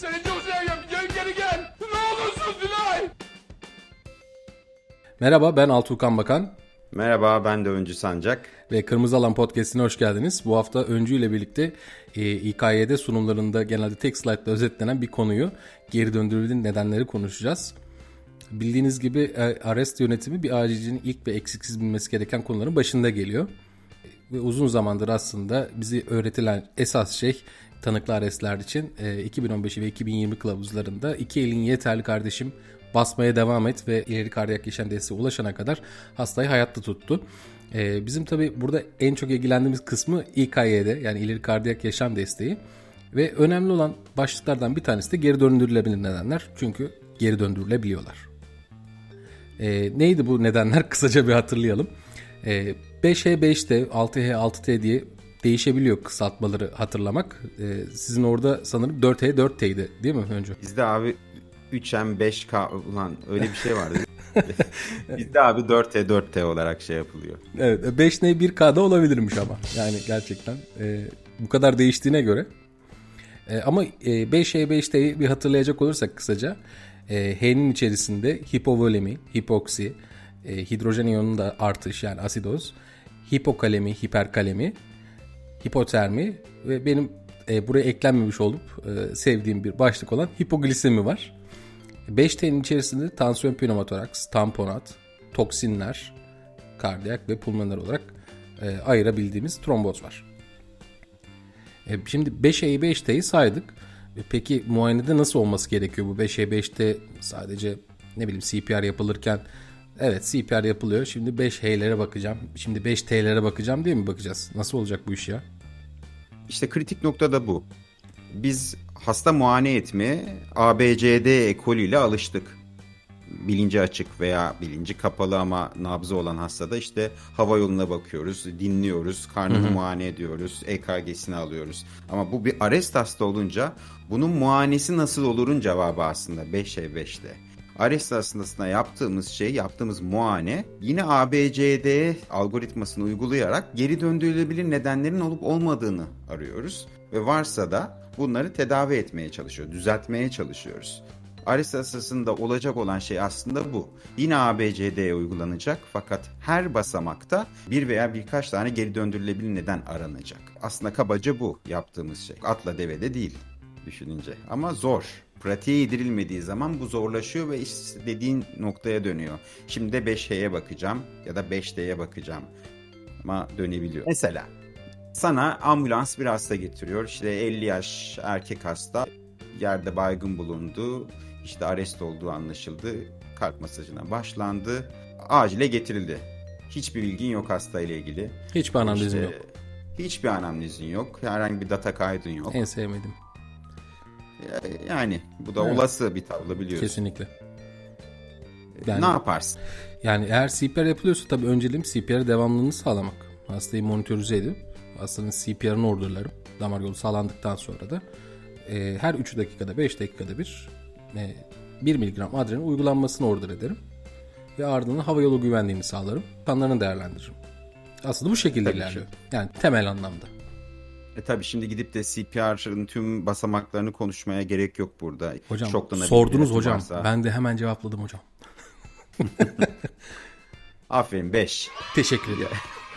Seni çok seviyorum. Gel geri gel. Ne olursun Tülay. Merhaba ben Altuğkan Bakan Merhaba ben de Öncü Sancak. ve Kırmızı Alan Podcast'ine hoş geldiniz. Bu hafta Öncü ile birlikte e, İKYD sunumlarında genelde tek slaytla özetlenen bir konuyu geri döndürüldüğün nedenleri konuşacağız. Bildiğiniz gibi e, arrest yönetimi bir acilcinin ilk ve eksiksiz bilmesi gereken konuların başında geliyor. Ve uzun zamandır aslında bizi öğretilen esas şey tanıklı arrestler için e, 2015 ve 2020 kılavuzlarında iki elin yeterli kardeşim basmaya devam et ve ileri kardiyak yaşam desteği ulaşana kadar hastayı hayatta tuttu. E, bizim tabi burada en çok ilgilendiğimiz kısmı İKY'de yani ileri kardiyak yaşam desteği. Ve önemli olan başlıklardan bir tanesi de geri döndürülebilir nedenler. Çünkü geri döndürülebiliyorlar. E, neydi bu nedenler? Kısaca bir hatırlayalım. E, 5H 5T, 6H 6T diye değişebiliyor kısaltmaları hatırlamak. E, sizin orada sanırım 4H 4T'ydi değil mi önce? Bizde abi 3M 5K ulan öyle bir şey vardı. Bizde abi 4T 4T olarak şey yapılıyor. Evet 5N 1K'da olabilirmiş ama. Yani gerçekten e, bu kadar değiştiğine göre. E, ama e, 5H 5T'yi bir hatırlayacak olursak kısaca. E, H'nin içerisinde hipovolemi, hipoksi, e, hidrojen iyonunda artış yani asidoz, hipokalemi, hiperkalemi, hipotermi ve benim e, buraya eklenmemiş olup e, sevdiğim bir başlık olan hipoglisemi var. 5T'nin içerisinde tansiyon pneumotoraks, tamponat, toksinler, kardiyak ve pulmoner olarak e, ayırabildiğimiz tromboz var. E, şimdi 5E 5T'yi saydık. E, peki muayenede nasıl olması gerekiyor bu 5E 5T sadece ne bileyim CPR yapılırken evet CPR yapılıyor. Şimdi 5H'lere bakacağım. Şimdi 5T'lere bakacağım diye mi bakacağız? Nasıl olacak bu iş ya? İşte kritik nokta da bu. Biz hasta muayene etmeye ABCD ekolüyle alıştık. Bilinci açık veya bilinci kapalı ama nabzı olan hastada işte hava yoluna bakıyoruz, dinliyoruz, karnını muayene ediyoruz, EKG'sini alıyoruz. Ama bu bir arrest hasta olunca bunun muayenesi nasıl olurun cevabı aslında 5'e 5'te. Arrest hastasına yaptığımız şey, yaptığımız muayene yine ABCD algoritmasını uygulayarak geri döndürülebilir nedenlerin olup olmadığını arıyoruz. Ve varsa da bunları tedavi etmeye çalışıyor, düzeltmeye çalışıyoruz. Arrest hastasında olacak olan şey aslında bu. Yine ABCD'ye uygulanacak fakat her basamakta bir veya birkaç tane geri döndürülebilir neden aranacak. Aslında kabaca bu yaptığımız şey. Atla devede değil düşününce ama zor. Pratiğe yedirilmediği zaman bu zorlaşıyor ve istediğin noktaya dönüyor. Şimdi de 5H'ye bakacağım ya da 5D'ye bakacağım ama dönebiliyor. Mesela sana ambulans bir hasta getiriyor. İşte 50 yaş erkek hasta yerde baygın bulundu. İşte arrest olduğu anlaşıldı. Kalp masajına başlandı. Acile getirildi. Hiçbir bilgin yok hastayla ilgili. Hiçbir anamnezim İşte yok. Hiçbir anamnezin yok. Herhangi bir data kaydın yok. En sevmedim. Yani bu da Evet. olası bir tablo biliyorsun. Kesinlikle. Yani- Ne yaparsın? Yani eğer CPR yapılıyorsa tabii önceliğim CPR devamlılığını sağlamak. Hastayı monitörize edip hastanın CPR'ını orderlarım. Damar yolu sağlandıktan sonra da e, her 3 dakikada 5 dakikada bir e, 1 miligram adrenalin uygulanmasını order ederim. Ve ardından hava yolu güvenliğini sağlarım. Kanlarını değerlendiririm. Aslında bu şekilde Tabii ki. ilerliyor. Yani temel anlamda. E tabi şimdi gidip de CPR'ın tüm basamaklarını konuşmaya gerek yok burada. Hocam sordunuz hocam. varsa. Ben de hemen cevapladım hocam. Aferin 5. Teşekkür ederim.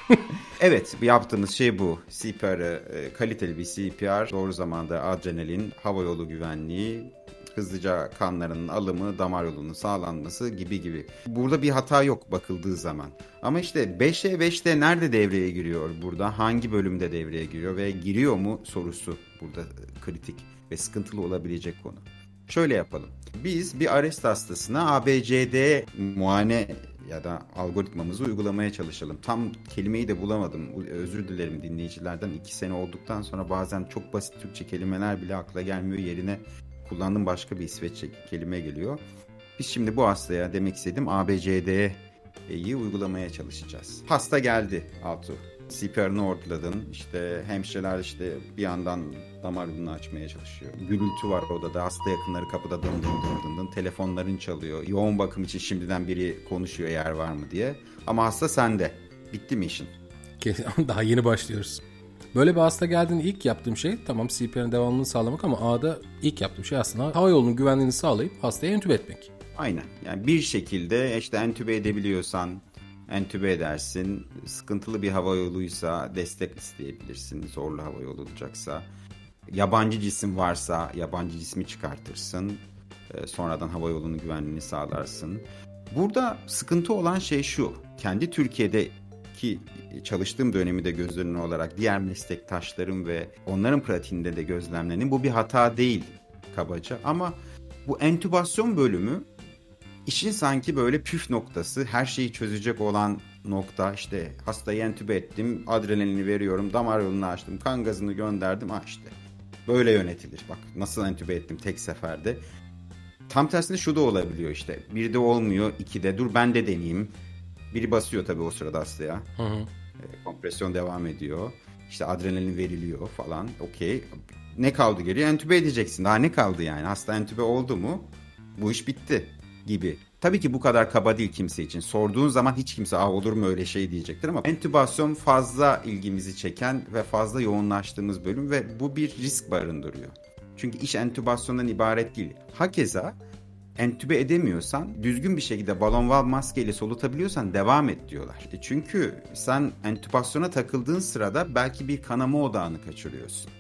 Evet yaptığımız şey bu. CPR'ı e, kaliteli bir CPR. Doğru zamanda adrenalin, hava yolu güvenliği, hızlıca kanların alımı, damar yolunun sağlanması gibi gibi. Burada bir hata yok bakıldığı zaman. Ama işte 5'e 5'te nerede devreye giriyor burada? Hangi bölümde devreye giriyor ve giriyor mu sorusu burada kritik ve sıkıntılı olabilecek konu. Şöyle yapalım. Biz bir arrest hastasına ABCD muayene ya da algoritmamızı uygulamaya çalışalım. Tam kelimeyi de bulamadım. Özür dilerim dinleyicilerden. iki sene olduktan sonra bazen çok basit Türkçe kelimeler bile akla gelmiyor. Yerine kullandığım başka bir İsveççe kelime geliyor. Biz şimdi bu hastaya demek istedim ABCD'yi uygulamaya çalışacağız. Hasta geldi Altu. CPR'ını ortaladın. İşte hemşireler işte bir yandan damar yolunu açmaya çalışıyor. Gürültü var odada. Hasta yakınları kapıda dın dın dın dın dın. Telefonların çalıyor. Yoğun bakım için şimdiden biri konuşuyor yer var mı diye. Ama hasta sende. Bitti mi işin? Daha yeni başlıyoruz. Böyle bir hasta geldiğinde ilk yaptığım şey tamam CPR'ın devamlılığını sağlamak ama A'da ilk yaptığım şey aslında hava yolunun güvenliğini sağlayıp hastayı entübe etmek. Aynen. Yani bir şekilde işte entübe edebiliyorsan entübe edersin. Sıkıntılı bir hava yoluysa destek isteyebilirsin. Zorlu hava yolu olacaksa. Yabancı cisim varsa yabancı cismi çıkartırsın. Ee, sonradan hava yolunun güvenliğini sağlarsın. Burada sıkıntı olan şey şu. Kendi Türkiye'deki çalıştığım dönemi de göz önüne olarak diğer meslektaşlarım ve onların pratiğinde de gözlemlenin bu bir hata değil kabaca ama bu entübasyon bölümü işin sanki böyle püf noktası, her şeyi çözecek olan nokta işte hastayı entübe ettim, adrenalini veriyorum, damar yolunu açtım, kan gazını gönderdim. Ha işte böyle yönetilir. Bak nasıl entübe ettim tek seferde. Tam tersinde şu da olabiliyor işte. Bir de olmuyor, iki de dur ben de deneyeyim. Biri basıyor tabii o sırada hastaya. Hı hı. E, kompresyon devam ediyor. İşte adrenalin veriliyor falan. Okey. Ne kaldı geriye? Entübe edeceksin. Daha ne kaldı yani? Hasta entübe oldu mu? Bu iş bitti gibi. Tabii ki bu kadar kaba değil kimse için. Sorduğun zaman hiç kimse Aa, olur mu öyle şey diyecektir ama entübasyon fazla ilgimizi çeken ve fazla yoğunlaştığımız bölüm ve bu bir risk barındırıyor. Çünkü iş entübasyondan ibaret değil. Hakeza entübe edemiyorsan, düzgün bir şekilde balon valv maskeyle solutabiliyorsan devam et diyorlar. E çünkü sen entübasyona takıldığın sırada belki bir kanama odağını kaçırıyorsun.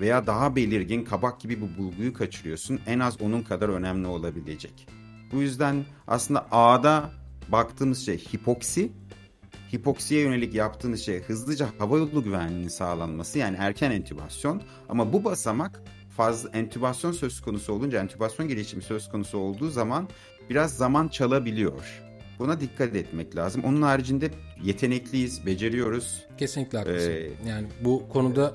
Veya daha belirgin kabak gibi bir bulguyu kaçırıyorsun. En az onun kadar önemli olabilecek. Bu yüzden aslında A'da baktığımız şey hipoksi. Hipoksiye yönelik yaptığımız şey hızlıca hava yolu güvenliğinin sağlanması yani erken entübasyon. Ama bu basamak fazla entübasyon söz konusu olunca entübasyon gelişimi söz konusu olduğu zaman biraz zaman çalabiliyor. Buna dikkat etmek lazım. Onun haricinde yetenekliyiz, beceriyoruz. Kesinlikle haklısın. Ee, yani bu konuda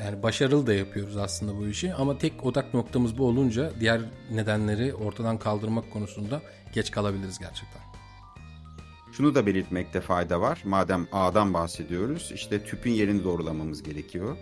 yani başarılı da yapıyoruz aslında bu işi ama tek odak noktamız bu olunca diğer nedenleri ortadan kaldırmak konusunda geç kalabiliriz gerçekten. Şunu da belirtmekte fayda var. Madem A'dan bahsediyoruz, işte tüpün yerini doğrulamamız gerekiyor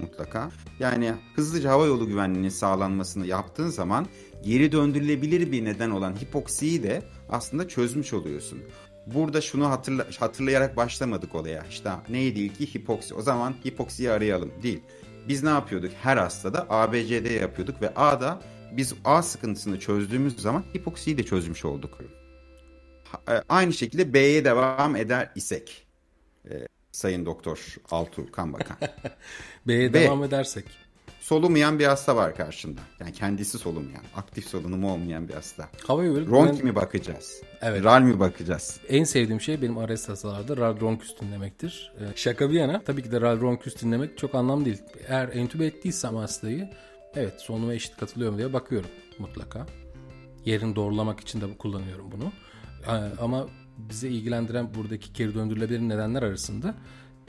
mutlaka. Yani hızlıca hava yolu güvenliğinin sağlanmasını yaptığın zaman geri döndürülebilir bir neden olan hipoksiyi de aslında çözmüş oluyorsun. Burada şunu hatırla, hatırlayarak başlamadık olaya. İşte neydi ilki hipoksi. O zaman hipoksiyi arayalım. Değil. Biz ne yapıyorduk? Her hastada ABCD yapıyorduk ve A'da biz A sıkıntısını çözdüğümüz zaman hipoksiyi de çözmüş olduk. E, Aynı şekilde B'ye devam eder isek. Sayın Doktor Altuğ Kan Bakan. B'ye B. devam edersek. Solumayan bir hasta var karşında. Yani kendisi solumayan, aktif solunumu olmayan bir hasta. Hava yolu Ronk güven- mi bakacağız? Evet. Ral mi bakacağız? En sevdiğim şey benim arrest hastalarda ralronküs dinlemektir. Ee, şaka bir yana tabii ki de ralronküs dinlemek çok anlamlı değil. Eğer entübe ettiysem hastayı evet solunuma eşit katılıyorum diye bakıyorum mutlaka. Yerini doğrulamak için de kullanıyorum bunu. Ee, ama bize ilgilendiren buradaki geri döndürülebilir nedenler arasında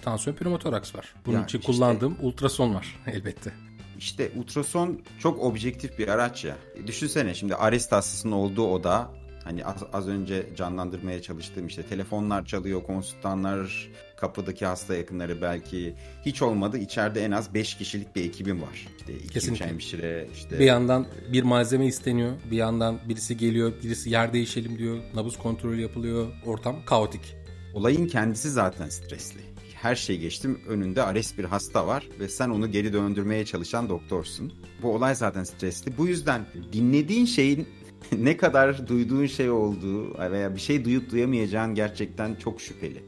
tansiyon pneumotoraks var. Bunun Ya için işte- kullandığım ultrason var elbette. İşte ultrason çok objektif bir araç ya. E, Düşünsene şimdi arrest hastasının olduğu oda hani az, az önce canlandırmaya çalıştığım işte telefonlar çalıyor, konsultanlar, kapıdaki hasta yakınları belki hiç olmadı içeride en az 5 kişilik bir ekibim var. İşte iki Kesinlikle. hemşire işte Bir yandan bir malzeme isteniyor, bir yandan birisi geliyor, birisi yer değişelim diyor, nabız kontrolü yapılıyor, ortam kaotik. Olayın kendisi zaten stresli. Her şey geçtim önünde ARES bir hasta var ve sen onu geri döndürmeye çalışan doktorsun. Bu olay zaten stresli. Bu yüzden dinlediğin şeyin ne kadar duyduğun şey olduğu veya bir şey duyup duyamayacağın gerçekten çok şüpheli.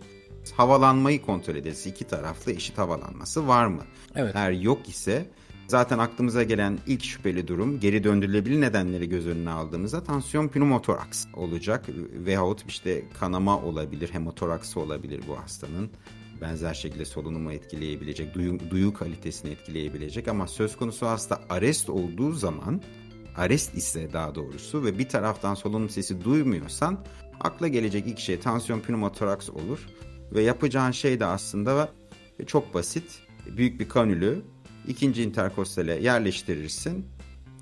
Havalanmayı kontrol ederiz. İki taraflı eşit havalanması var mı? Evet. Eğer yok ise zaten aklımıza gelen ilk şüpheli durum geri döndürülebilir nedenleri göz önüne aldığımızda tansiyon pneumotoraks olacak veyahut işte kanama olabilir, hemotoraks olabilir bu hastanın. Benzer şekilde solunumu etkileyebilecek, duyu, duyu kalitesini etkileyebilecek ama söz konusu hasta arrest olduğu zaman arrest ise daha doğrusu ve bir taraftan solunum sesi duymuyorsan akla gelecek ilk şey tansiyon pneumotoraks olur ve yapacağın şey de aslında çok basit. Büyük bir kanülü ikinci interkostale yerleştirirsin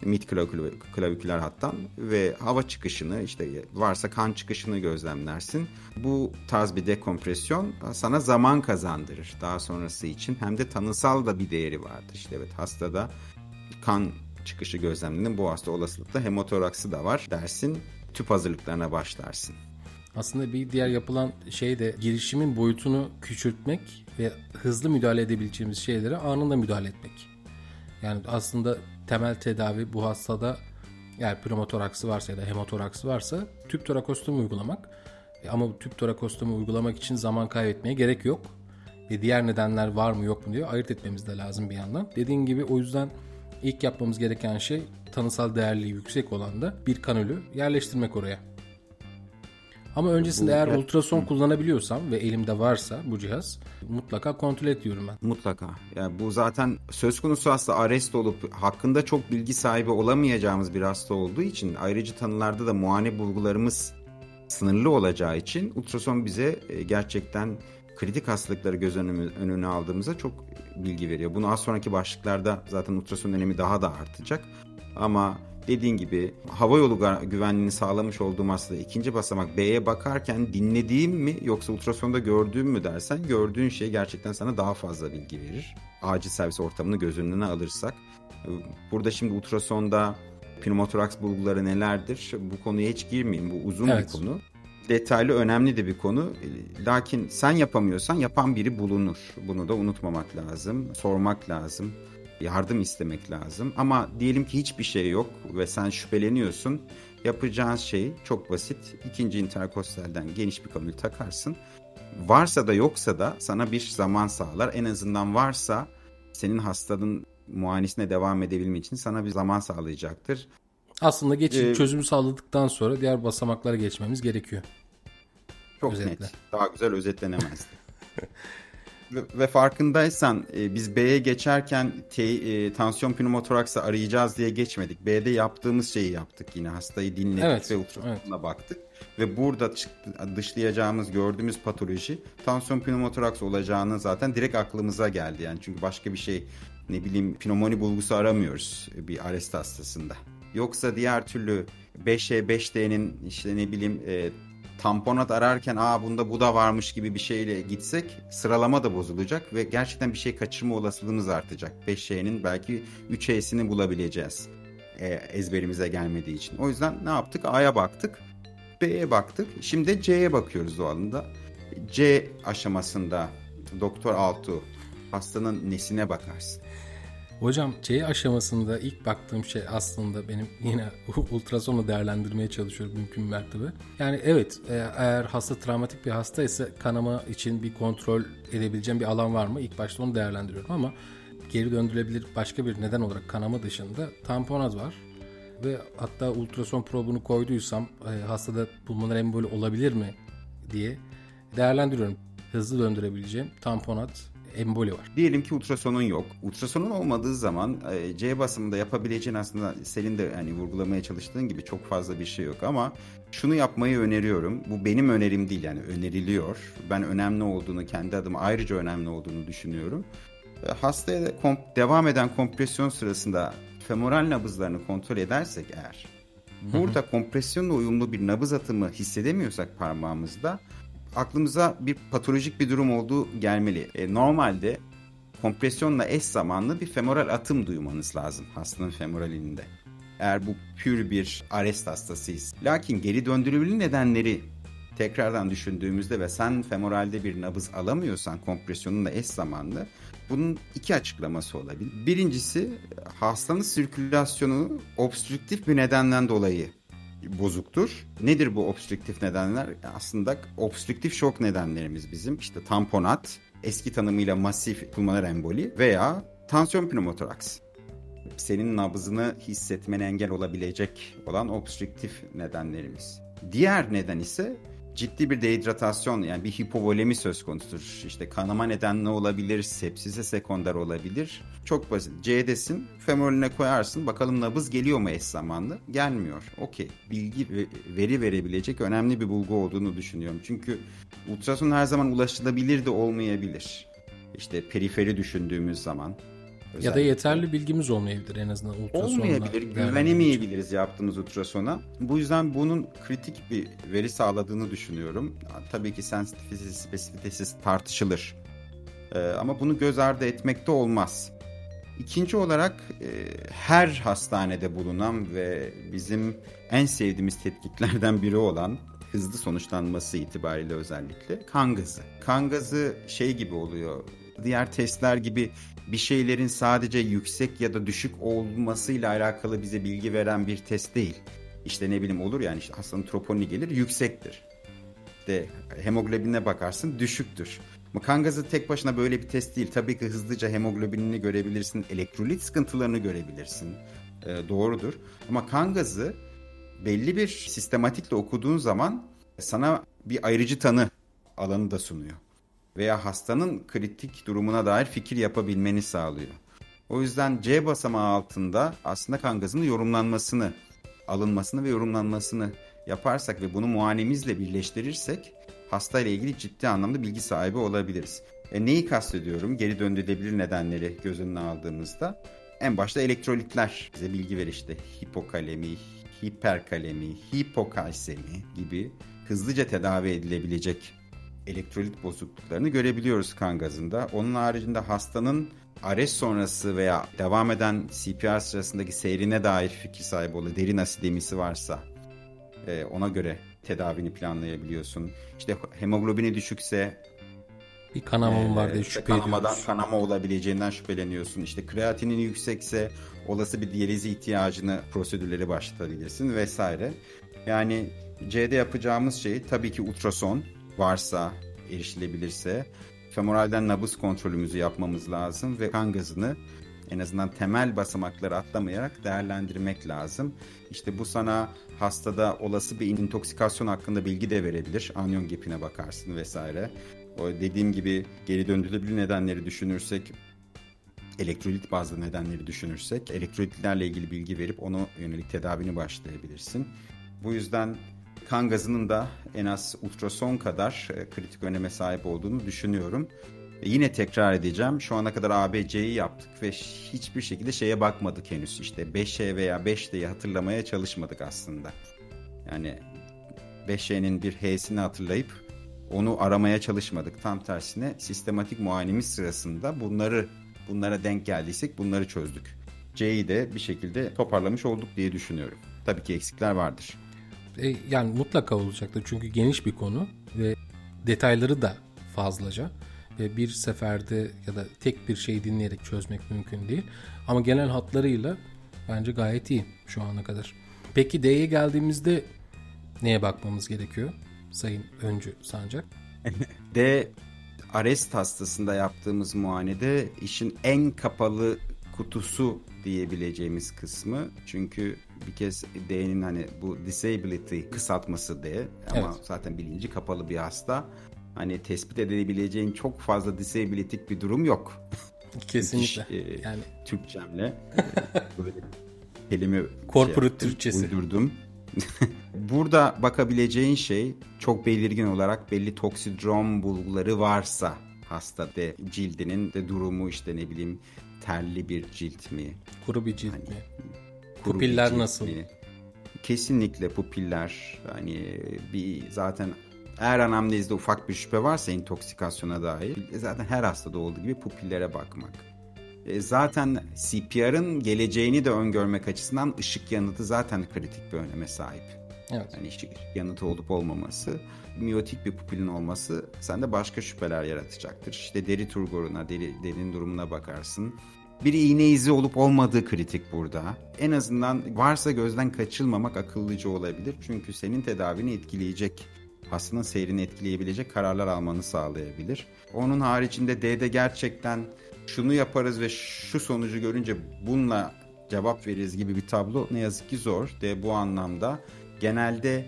mid klavikül- klaviküler hattan ve hava çıkışını işte varsa kan çıkışını gözlemlersin. Bu tarz bir dekompresyon sana zaman kazandırır daha sonrası için hem de tanısal da bir değeri vardır. İşte evet hastada kan çıkışı gözlemlerinin bu hasta olasılıkla hemotoraksı da var dersin. Tüp hazırlıklarına başlarsın. Aslında bir diğer yapılan şey de girişimin boyutunu küçültmek ve hızlı müdahale edebileceğimiz şeylere anında müdahale etmek. Yani aslında temel tedavi bu hastada yani pneumotoraksı varsa ya da hemotoraksı varsa tüp torakostomi uygulamak. E ama tüp torakostomi uygulamak için zaman kaybetmeye gerek yok. Ve diğer nedenler var mı yok mu diye ayırt etmemiz de lazım bir yandan. Dediğim gibi o yüzden ilk yapmamız gereken şey tanısal değerliği yüksek olan da bir kanülü yerleştirmek oraya. Ama öncesinde Bu- eğer evet. ultrason kullanabiliyorsam ve elimde varsa bu cihaz mutlaka kontrol et diyorum ben. Mutlaka. Yani bu zaten söz konusu hasta arrest olup hakkında çok bilgi sahibi olamayacağımız bir hasta olduğu için ayrıcı tanılarda da muayene bulgularımız sınırlı olacağı için ultrason bize e, gerçekten kritik hastalıkları göz önüne, önüne aldığımızda çok bilgi veriyor. Bunu az sonraki başlıklarda zaten ultrason önemi daha da artacak. Ama dediğin gibi hava yolu güvenliğini sağlamış olduğum aslında ikinci basamak B'ye bakarken dinlediğim mi yoksa ultrasonda gördüğüm mü dersen gördüğün şey gerçekten sana daha fazla bilgi verir. Acil servis ortamını göz önüne alırsak. Burada şimdi ultrasonda pneumotoraks bulguları nelerdir? Bu konuya hiç girmeyeyim. Bu uzun Evet. bir konu. Detaylı önemli de bir konu. Lakin sen yapamıyorsan yapan biri bulunur. Bunu da unutmamak lazım. Sormak lazım. Yardım istemek lazım. Ama diyelim ki hiçbir şey yok ve sen şüpheleniyorsun. Yapacağın şey çok basit. İkinci interkostalden geniş bir kanül takarsın. Varsa da yoksa da sana bir zaman sağlar. En azından varsa senin hastanın muayenesine devam edebilmek için sana bir zaman sağlayacaktır. Aslında geçici Ee, çözümü sağladıktan sonra diğer basamaklara geçmemiz gerekiyor. Çok Özetle. net. Daha güzel özetlenemezdi. ve, ve farkındaysan e, biz B'ye geçerken te, e, tansiyon pneumotoraksı arayacağız diye geçmedik. B'de yaptığımız şeyi yaptık yine. Hastayı dinledik Evet, ve ultrasonuna baktık. Ve burada çıktı, dışlayacağımız, gördüğümüz patoloji tansiyon pneumotoraks olacağını zaten direkt aklımıza geldi. Yani çünkü başka bir şey ne bileyim pnömoni bulgusu aramıyoruz bir arrest hastasında. Yoksa diğer türlü 5E 5D'nin işte ne bileyim e, tamponat ararken aa bunda bu da varmış gibi bir şeyle gitsek sıralama da bozulacak ve gerçekten bir şey kaçırma olasılığımız artacak. 5E'nin belki 3E'sini bulabileceğiz e, ezberimize gelmediği için. O yüzden ne yaptık? A'ya baktık. B'ye baktık. Şimdi C'ye bakıyoruz doğalında. C aşamasında Doktor Altu hastanın nesine bakarsın? Hocam C aşamasında ilk baktığım şey aslında benim yine ultrasonla değerlendirmeye çalışıyorum mümkün mertebe. Yani evet e, eğer hasta travmatik bir hasta ise kanama için bir kontrol edebileceğim bir alan var mı? İlk başta onu değerlendiriyorum ama geri döndürülebilir başka bir neden olarak kanama dışında tamponaz var. Ve hatta ultrason probunu koyduysam e, hastada pulmoner emboli olabilir mi diye değerlendiriyorum. Hızlı döndürebileceğim tamponat emboli var. Diyelim ki ultrasonun yok. Ultrasonun olmadığı zaman e, C basımında yapabileceğin aslında senin de hani vurgulamaya çalıştığın gibi çok fazla bir şey yok ama şunu yapmayı öneriyorum. Bu benim önerim değil yani öneriliyor. Ben önemli olduğunu kendi adıma ayrıca önemli olduğunu düşünüyorum. E, Hastaya komp- devam eden kompresyon sırasında femoral nabızlarını kontrol edersek eğer burada kompresyonla uyumlu bir nabız atımı hissedemiyorsak parmağımızda aklımıza bir patolojik bir durum olduğu gelmeli. E, normalde kompresyonla eş zamanlı bir femoral atım duymanız lazım hastanın femoralinde. Eğer bu pür bir arrest hastasıyız. Lakin geri döndürülebilir nedenleri tekrardan düşündüğümüzde ve sen femoralde bir nabız alamıyorsan kompresyonunla eş zamanlı bunun iki açıklaması olabilir. Birincisi hastanın sirkülasyonu obstrüktif bir nedenden dolayı bozuktur. Nedir bu obstrüktif nedenler? Aslında obstrüktif şok nedenlerimiz bizim. İşte tamponat, eski tanımıyla masif pulmoner emboli veya tansiyon pneumotoraks. Senin nabzını hissetmene engel olabilecek olan obstrüktif nedenlerimiz. Diğer neden ise ciddi bir dehidratasyon yani bir hipovolemi söz konusudur. İşte kanama nedenli olabilir, sepsise sekonder olabilir. Çok basit. C'desin, femoraline koyarsın. Bakalım nabız geliyor mu eş zamanlı? Gelmiyor. Okey. Bilgi ve veri verebilecek önemli bir bulgu olduğunu düşünüyorum. Çünkü ultrason her zaman ulaşılabilir de olmayabilir. İşte periferi düşündüğümüz zaman. Ya da özellikle. yeterli bilgimiz olmayabilir en azından ultrasonla. Olmayabilir, güvenemeyebiliriz yaptığımız ultrasona. Bu yüzden bunun kritik bir veri sağladığını düşünüyorum. Tabii ki sensitivitesi, spesifitesi tartışılır. Ee, ama bunu göz ardı etmekte olmaz. İkinci olarak e, her hastanede bulunan ve bizim en sevdiğimiz tetkiklerden biri olan hızlı sonuçlanması itibariyle özellikle kan gazı. Kan gazı şey gibi oluyor. Diğer testler gibi bir şeylerin sadece yüksek ya da düşük olmasıyla alakalı bize bilgi veren bir test değil. İşte ne bileyim olur yani işte hastanın troponini gelir yüksektir. İşte hemoglobinine bakarsın düşüktür. Ama kan gazı tek başına böyle bir test değil. Tabii ki hızlıca hemoglobinini görebilirsin, elektrolit sıkıntılarını görebilirsin. Ee, doğrudur. Ama kan gazı belli bir sistematikle okuduğun zaman sana bir ayrıcı tanı alanı da sunuyor. Veya hastanın kritik durumuna dair fikir yapabilmeni sağlıyor. O yüzden C basamağı altında aslında kan gazının yorumlanmasını, alınmasını ve yorumlanmasını yaparsak ve bunu muayenemizle birleştirirsek hasta ile ilgili ciddi anlamda bilgi sahibi olabiliriz. E neyi kastediyorum? Geri döndürülebilir nedenleri göz önüne aldığımızda en başta elektrolitler bize bilgi verir işte hipokalemi, hiperkalemi, hipokalsemi gibi hızlıca tedavi edilebilecek elektrolit bozukluklarını görebiliyoruz kan gazında. Onun haricinde hastanın ARES sonrası veya devam eden CPR sırasındaki seyrine dair fikir sahibi oluyor. Derin asidemisi varsa e, ona göre tedavini planlayabiliyorsun. İşte hemoglobini düşükse Bir kanamam var diye işte şüphe kanamadan ediyoruz. kanama olabileceğinden şüpheleniyorsun. İşte kreatinin yüksekse olası bir diyalizi ihtiyacını prosedürleri başlatabilirsin vesaire. Yani C'de yapacağımız şey tabii ki ultrason varsa erişilebilirse femoralden nabız kontrolümüzü yapmamız lazım ve kan gazını en azından temel basamakları atlamayarak değerlendirmek lazım. İşte bu sana hastada olası bir intoksikasyon hakkında bilgi de verebilir. Anyon gapine bakarsın vesaire. O dediğim gibi geri döndürülebilir nedenleri düşünürsek elektrolit bazlı nedenleri düşünürsek elektrolitlerle ilgili bilgi verip ona yönelik tedavini başlayabilirsin. Bu yüzden kan gazının da en az ultrason kadar e, kritik öneme sahip olduğunu düşünüyorum. E, Yine tekrar edeceğim. Şu ana kadar ABC'yi yaptık ve hiçbir şekilde şeye bakmadık henüz. İşte 5E veya 5D'yi hatırlamaya çalışmadık aslında. Yani 5E'nin bir H'sini hatırlayıp onu aramaya çalışmadık. Tam tersine sistematik muayenemiz sırasında bunları bunlara denk geldiysek bunları çözdük. C'yi de bir şekilde toparlamış olduk diye düşünüyorum. Tabii ki eksikler vardır. E, yani mutlaka olacaktır çünkü geniş bir konu ve detayları da fazlaca ve bir seferde ya da tek bir şey dinleyerek çözmek mümkün değil. Ama genel hatlarıyla bence gayet iyi şu ana kadar. Peki D'ye geldiğimizde neye bakmamız gerekiyor? Sayın Öncü Sancak. D arrest hastasında yaptığımız muayenede işin en kapalı kutusu diyebileceğimiz kısmı. Çünkü bir kez D'nin hani bu disability kısaltması D ama Evet. zaten bilinci kapalı bir hasta. Hani tespit edebileceğin çok fazla disabilitik bir durum yok. Kesinlikle. Müthiş, e, yani Türkçemle e, böyle kelime Corporate yaptım, Türkçesi. uydurdum. Burada bakabileceğin şey çok belirgin olarak belli toksidrom bulguları varsa hastada cildinin de durumu işte ne bileyim terli bir cilt mi? kuru bir cilt mi? kuru bir Pupiller cilt nasıl? mi? Kesinlikle pupiller hani bir zaten eğer anamnezde ufak bir şüphe varsa intoksikasyona dair zaten her hastada olduğu gibi pupillere bakmak. E, Zaten CPR'ın geleceğini de öngörmek açısından ışık yanıtı zaten kritik bir öneme sahip. Evet. Işık yanıtı olup olmaması, miyotik bir pupilin olması sende başka şüpheler yaratacaktır. İşte deri turgoruna, deri, derinin durumuna bakarsın. Bir iğne izi olup olmadığı kritik burada. En azından varsa gözden kaçılmamak akıllıca olabilir. Çünkü senin tedavini etkileyecek, hastanın seyrini etkileyebilecek kararlar almanı sağlayabilir. Onun haricinde D'de gerçekten şunu yaparız ve şu sonucu görünce bununla cevap veririz gibi bir tablo ne yazık ki zor. D bu anlamda genelde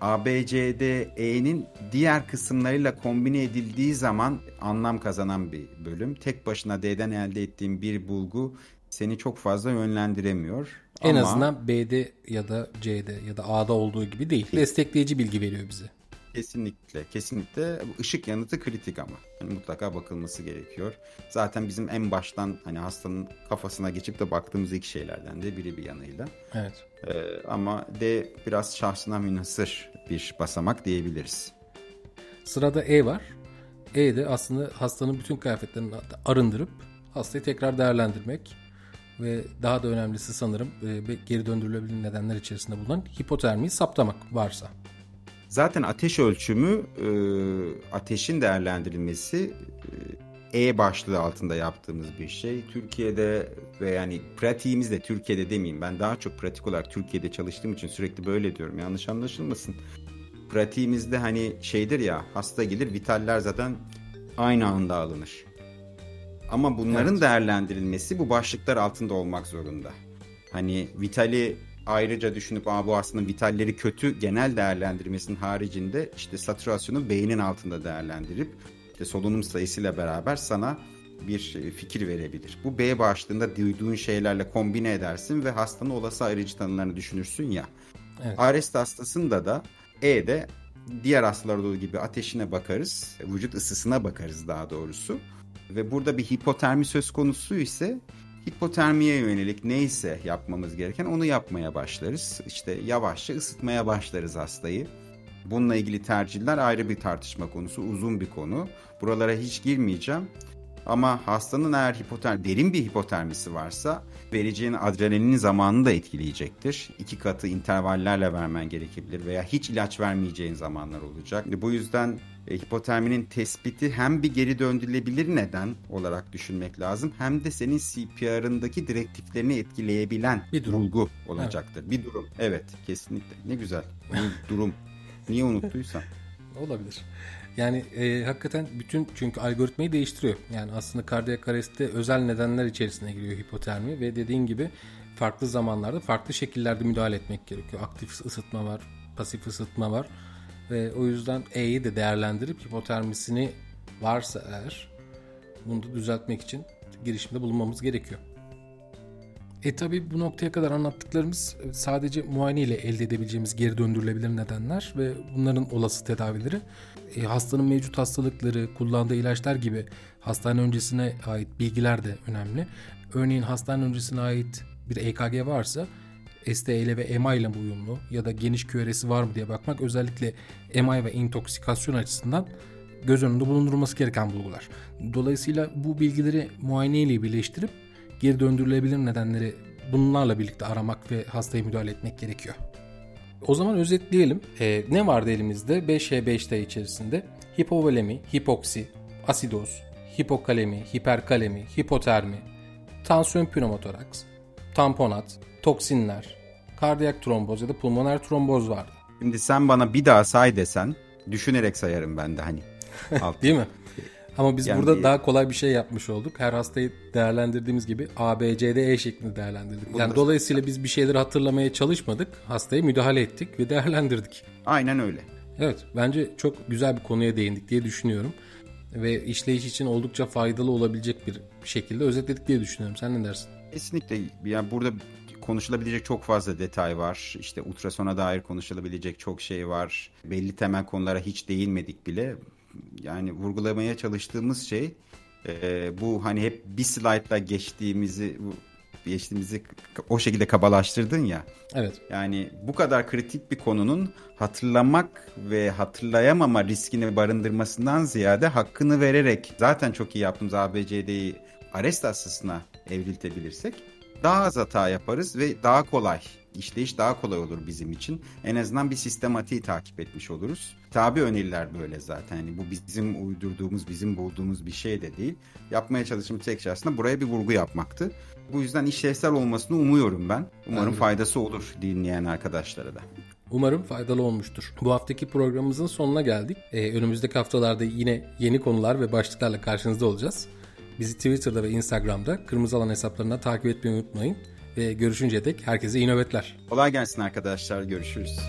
A, B, C, D, E'nin diğer kısımlarıyla kombine edildiği zaman anlam kazanan bir bölüm. Tek başına D'den elde ettiğim bir bulgu seni çok fazla yönlendiremiyor. En Ama azından B'de ya da C'de ya da A'da olduğu gibi değil. Destekleyici bilgi veriyor bize. Kesinlikle, kesinlikle ışık yanıtı kritik ama yani mutlaka bakılması gerekiyor. Zaten bizim en baştan hani hastanın kafasına geçip de baktığımız iki şeylerden de biri bir yanıyla. Evet. Ee, ama D biraz şahsına münhasır bir basamak diyebiliriz. Sırada E var. E de aslında hastanın bütün kıyafetlerini arındırıp hastayı tekrar değerlendirmek ve daha da önemlisi sanırım e, geri döndürülebilir nedenler içerisinde bulunan hipotermiyi saptamak varsa. Zaten ateş ölçümü e, ateşin değerlendirilmesi e, E başlığı altında yaptığımız bir şey. Türkiye'de ve yani pratiğimizde Türkiye'de demeyeyim ben daha çok pratik olarak Türkiye'de çalıştığım için sürekli böyle diyorum yanlış anlaşılmasın. Pratiğimizde hani şeydir ya hasta gelir vitaller zaten aynı anda alınır. Ama bunların Evet. değerlendirilmesi bu başlıklar altında olmak zorunda. Hani vitali ayrıca düşünüp Aa, bu hastanın vitalleri kötü genel değerlendirmesinin haricinde işte satürasyonu beynin altında değerlendirip işte solunum sayısıyla beraber sana bir e, fikir verebilir. Bu B başlığında duyduğun şeylerle kombine edersin ve hastanın olası ayrıcı tanılarını düşünürsün ya. Evet. Arrest hastasında da E'de diğer hastalarda olduğu gibi ateşine bakarız, vücut ısısına bakarız daha doğrusu. Ve burada bir hipotermi söz konusu ise hipotermiye yönelik neyse yapmamız gereken onu yapmaya başlarız. İşte yavaşça ısıtmaya başlarız hastayı. Bununla ilgili tercihler ayrı bir tartışma konusu, uzun bir konu. Buralara hiç girmeyeceğim. Ama hastanın eğer hipoter derin bir hipotermisi varsa vereceğin adrenalinin zamanını da etkileyecektir. İki katı intervallerle vermen gerekebilir veya hiç ilaç vermeyeceğin zamanlar olacak. Bu yüzden e, hipoterminin tespiti hem bir geri döndürülebilir neden olarak düşünmek lazım hem de senin CPR'ındaki direktiflerini etkileyebilen Bir durum. bulgu olacaktır. Bir durum. Evet, kesinlikle. Ne güzel. Bir durum. Niye unuttuysan. Olabilir. Yani e, hakikaten bütün çünkü algoritmayı değiştiriyor. Yani aslında kardiyak arrestte özel nedenler içerisine giriyor hipotermi ve dediğin gibi farklı zamanlarda farklı şekillerde müdahale etmek gerekiyor. Aktif ısıtma var, pasif ısıtma var ve o yüzden E'yi de değerlendirip hipotermisini varsa eğer bunu da düzeltmek için girişimde bulunmamız gerekiyor. E tabi bu noktaya kadar anlattıklarımız e, sadece muayene ile elde edebileceğimiz geri döndürülebilir nedenler ve bunların olası tedavileri. E, hastanın mevcut hastalıkları, kullandığı ilaçlar gibi hastane öncesine ait bilgiler de önemli. Örneğin hastane öncesine ait bir EKG varsa STL ve MI ile mi uyumlu ya da geniş QRS'i var mı diye bakmak özellikle MI ve intoksikasyon açısından göz önünde bulundurulması gereken bulgular. Dolayısıyla bu bilgileri muayene ile birleştirip geri döndürülebilir nedenleri bunlarla birlikte aramak ve hastaya müdahale etmek gerekiyor. O zaman özetleyelim. Ee, ne vardı elimizde? 5H5T içerisinde hipovolemi, hipoksi, asidoz, hipokalemi, hiperkalemi, hipotermi, tansiyon pneumotoraks, tamponat, toksinler, kardiyak tromboz ya da pulmoner tromboz vardı. Şimdi sen bana bir daha say desen düşünerek sayarım ben de hani. Değil mi? Ama biz Yani burada bir- daha kolay bir şey yapmış olduk. Her hastayı değerlendirdiğimiz gibi A, B, C, D, E şeklinde değerlendirdik. Yani dolayısıyla biz bir şeyleri hatırlamaya çalışmadık. Hastaya müdahale ettik ve değerlendirdik. Aynen öyle. Evet, bence çok güzel bir konuya değindik diye düşünüyorum. Ve işleyiş için oldukça faydalı olabilecek bir şekilde özetledik diye düşünüyorum. Sen ne dersin? Kesinlikle yani burada konuşulabilecek çok fazla detay var. İşte ultrasona dair konuşulabilecek çok şey var. Belli temel konulara hiç değinmedik bile. Yani vurgulamaya çalıştığımız şey e, bu hani hep bir slaytla geçtiğimizi geçtiğimizi o şekilde kabalaştırdın ya. Evet. Yani bu kadar kritik bir konunun hatırlamak ve hatırlayamama riskini barındırmasından ziyade hakkını vererek zaten çok iyi yaptığımız ABCD'yi arrest hastasına evriltebilirsek daha az hata yaparız ve daha kolay işleyiş daha kolay olur bizim için. En azından bir sistematiği takip etmiş oluruz. Tabi öneriler böyle zaten. Yani bu bizim uydurduğumuz, bizim bulduğumuz bir şey de değil. Yapmaya çalıştığımız tek şey aslında buraya bir vurgu yapmaktı. Bu yüzden işlevsel olmasını umuyorum ben. Umarım Ben faydası olur dinleyen arkadaşlara da. Umarım faydalı olmuştur. Bu haftaki programımızın sonuna geldik. Ee, önümüzdeki haftalarda yine yeni konular ve başlıklarla karşınızda olacağız. Bizi Twitter'da ve Instagram'da Kırmızı Alan hesaplarına takip etmeyi unutmayın. Ve görüşünceye dek herkese iyi nöbetler. Kolay gelsin arkadaşlar. Görüşürüz.